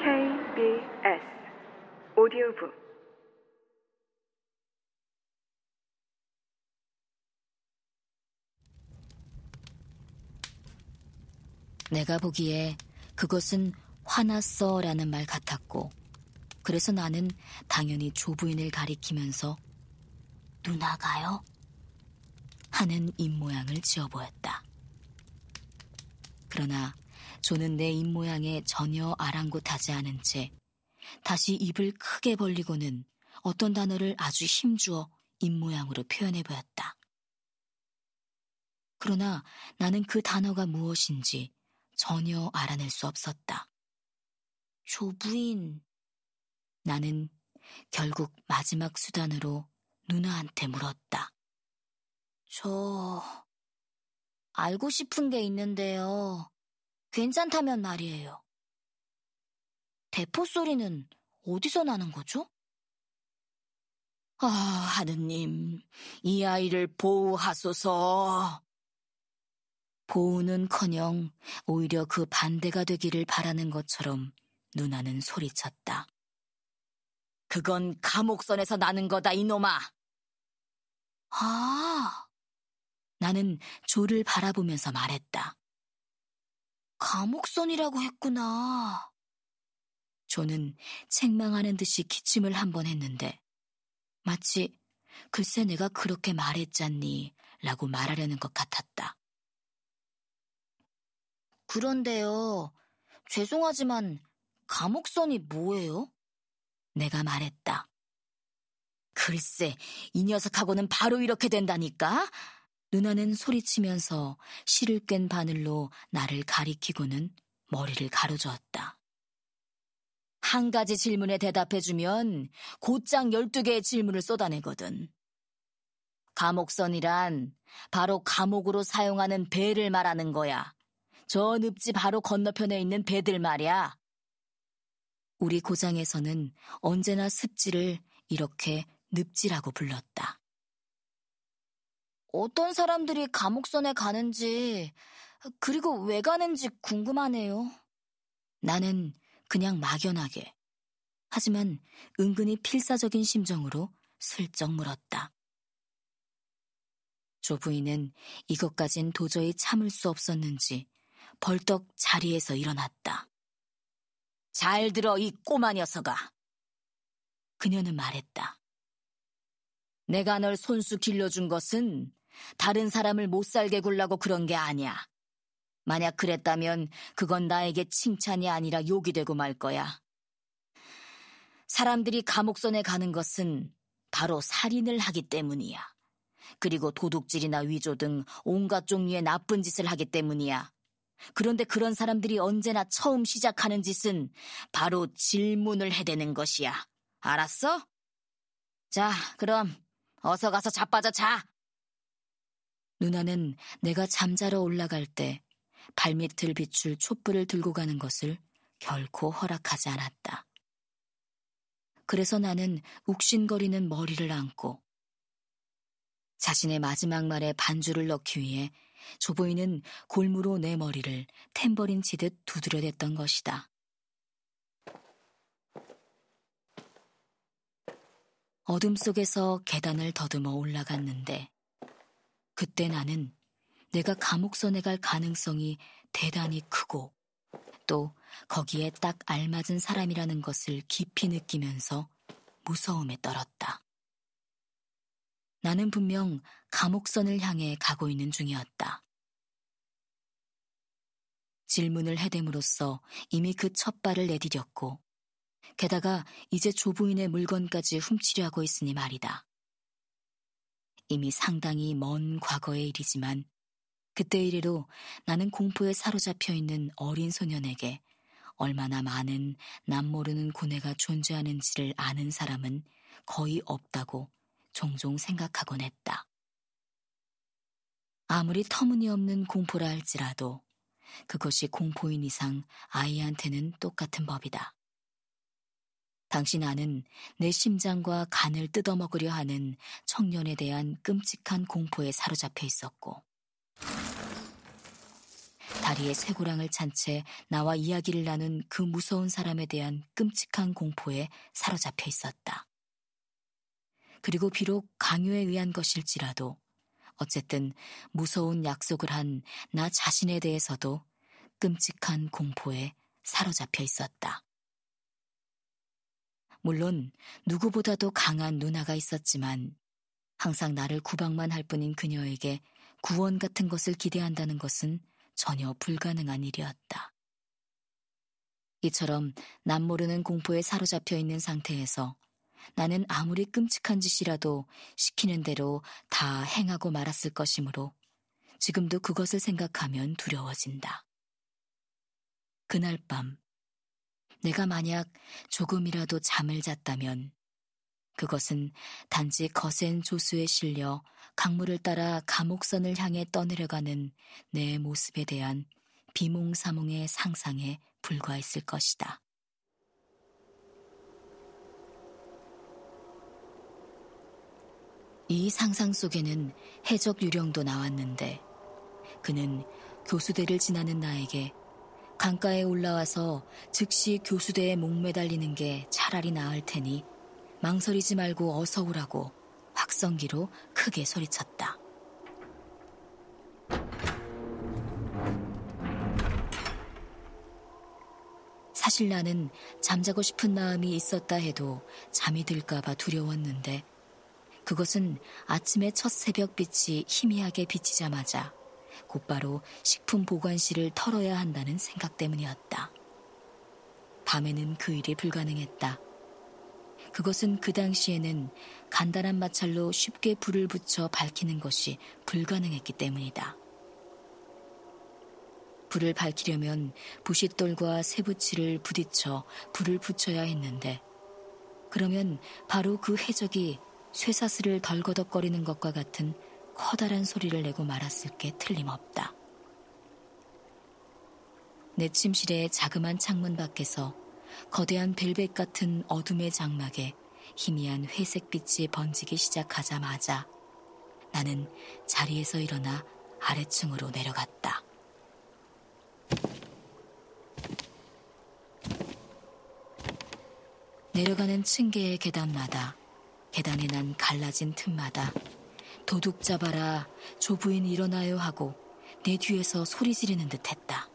KBS 오디오북 내가 보기에 그것은 화났어 라는 말 같았고, 그래서 나는 당연히 조부인을 가리키면서 누나가요? 하는 입모양을 지어 보였다. 그러나 조는 내 입모양에 전혀 아랑곳하지 않은 채 다시 입을 크게 벌리고는 어떤 단어를 아주 힘주어 입모양으로 표현해 보였다. 그러나 나는 그 단어가 무엇인지 전혀 알아낼 수 없었다. 조부인. 나는 결국 마지막 수단으로 누나한테 물었다. 저, 알고 싶은 게 있는데요. 괜찮다면 말이에요. 대포 소리는 어디서 나는 거죠? 아, 하느님, 이 아이를 보호하소서. 보호는 커녕 오히려 그 반대가 되기를 바라는 것처럼 누나는 소리쳤다. 그건 감옥선에서 나는 거다, 이놈아! 아, 나는 조를 바라보면서 말했다. 감옥선이라고 했구나. 조는 책망하는 듯이 기침을 한 번 했는데, 마치 글쎄 내가 그렇게 말했잖니 라고 말하려는 것 같았다. 그런데요, 죄송하지만 감옥선이 뭐예요? 내가 말했다. 글쎄, 이 녀석하고는 바로 이렇게 된다니까? 누나는 소리치면서 실을 깬 바늘로 나를 가리키고는 머리를 가로저었다. 한 가지 질문에 대답해주면 곧장 12개의 질문을 쏟아내거든. 감옥선이란 바로 감옥으로 사용하는 배를 말하는 거야. 저 늪지 바로 건너편에 있는 배들 말이야. 우리 고장에서는 언제나 습지를 이렇게 늪지라고 불렀다. 어떤 사람들이 감옥선에 가는지, 그리고 왜 가는지 궁금하네요. 나는 그냥 막연하게, 하지만 은근히 필사적인 심정으로 슬쩍 물었다. 조 부인은 이것까진 도저히 참을 수 없었는지 벌떡 자리에서 일어났다. 잘 들어, 이 꼬마 녀석아. 그녀는 말했다. 내가 널 손수 길러준 것은 다른 사람을 못 살게 굴라고 그런 게 아니야. 만약 그랬다면 그건 나에게 칭찬이 아니라 욕이 되고 말 거야. 사람들이 감옥선에 가는 것은 바로 살인을 하기 때문이야. 그리고 도둑질이나 위조 등 온갖 종류의 나쁜 짓을 하기 때문이야. 그런데 그런 사람들이 언제나 처음 시작하는 짓은 바로 질문을 해대는 것이야. 알았어? 자, 그럼 어서 가서 자빠져 자. 누나는 내가 잠자러 올라갈 때 발밑을 비출 촛불을 들고 가는 것을 결코 허락하지 않았다. 그래서 나는 욱신거리는 머리를 안고 자신의 마지막 말에 반주를 넣기 위해 조보이는 골무로 내 머리를 탬버린 치듯 두드려댔던 것이다. 어둠 속에서 계단을 더듬어 올라갔는데 그때 나는 내가 감옥선에 갈 가능성이 대단히 크고 또 거기에 딱 알맞은 사람이라는 것을 깊이 느끼면서 무서움에 떨었다. 나는 분명 감옥선을 향해 가고 있는 중이었다. 질문을 해댐으로써 이미 그 첫 발을 내디뎠고, 게다가 이제 조부인의 물건까지 훔치려 하고 있으니 말이다. 이미 상당히 먼 과거의 일이지만, 그때 이래로 나는 공포에 사로잡혀 있는 어린 소년에게 얼마나 많은 남 모르는 고뇌가 존재하는지를 아는 사람은 거의 없다고 종종 생각하곤 했다. 아무리 터무니없는 공포라 할지라도 그것이 공포인 이상 아이한테는 똑같은 법이다. 당신 아는 내 심장과 간을 뜯어먹으려 하는 청년에 대한 끔찍한 공포에 사로잡혀 있었고, 다리에 쇠고랑을 찬 채 나와 이야기를 나눈 그 무서운 사람에 대한 끔찍한 공포에 사로잡혀 있었다. 그리고 비록 강요에 의한 것일지라도 어쨌든 무서운 약속을 한 나 자신에 대해서도 끔찍한 공포에 사로잡혀 있었다. 물론 누구보다도 강한 누나가 있었지만 항상 나를 구박만 할 뿐인 그녀에게 구원 같은 것을 기대한다는 것은 전혀 불가능한 일이었다. 이처럼 남 모르는 공포에 사로잡혀 있는 상태에서 나는 아무리 끔찍한 짓이라도 시키는 대로 다 행하고 말았을 것이므로 지금도 그것을 생각하면 두려워진다. 그날 밤, 내가 만약 조금이라도 잠을 잤다면 그것은 단지 거센 조수에 실려 강물을 따라 감옥선을 향해 떠내려가는 내 모습에 대한 비몽사몽의 상상에 불과했을 것이다. 이 상상 속에는 해적 유령도 나왔는데 그는 교수대를 지나는 나에게 강가에 올라와서 즉시 교수대에 목매달리는 게 차라리 나을 테니 망설이지 말고 어서 오라고 확성기로 크게 소리쳤다. 사실 나는 잠자고 싶은 마음이 있었다 해도 잠이 들까봐 두려웠는데 그것은 아침의 첫 새벽 빛이 희미하게 비치자마자 곧바로 식품 보관실을 털어야 한다는 생각 때문이었다. 밤에는 그 일이 불가능했다. 그것은 그 당시에는 간단한 마찰로 쉽게 불을 붙여 밝히는 것이 불가능했기 때문이다. 불을 밝히려면 부싯돌과 쇠붙이를 부딪혀 불을 붙여야 했는데, 그러면 바로 그 해적이 쇠사슬을 덜거덕거리는 것과 같은 커다란 소리를 내고 말았을 게 틀림없다. 내 침실의 자그만 창문 밖에서 거대한 벨벳 같은 어둠의 장막에 희미한 회색빛이 번지기 시작하자마자 나는 자리에서 일어나 아래층으로 내려갔다. 내려가는 층계의 계단마다 계단에 난 갈라진 틈마다 도둑 잡아라 조부인 일어나요 하고 내 뒤에서 소리 지르는 듯 했다.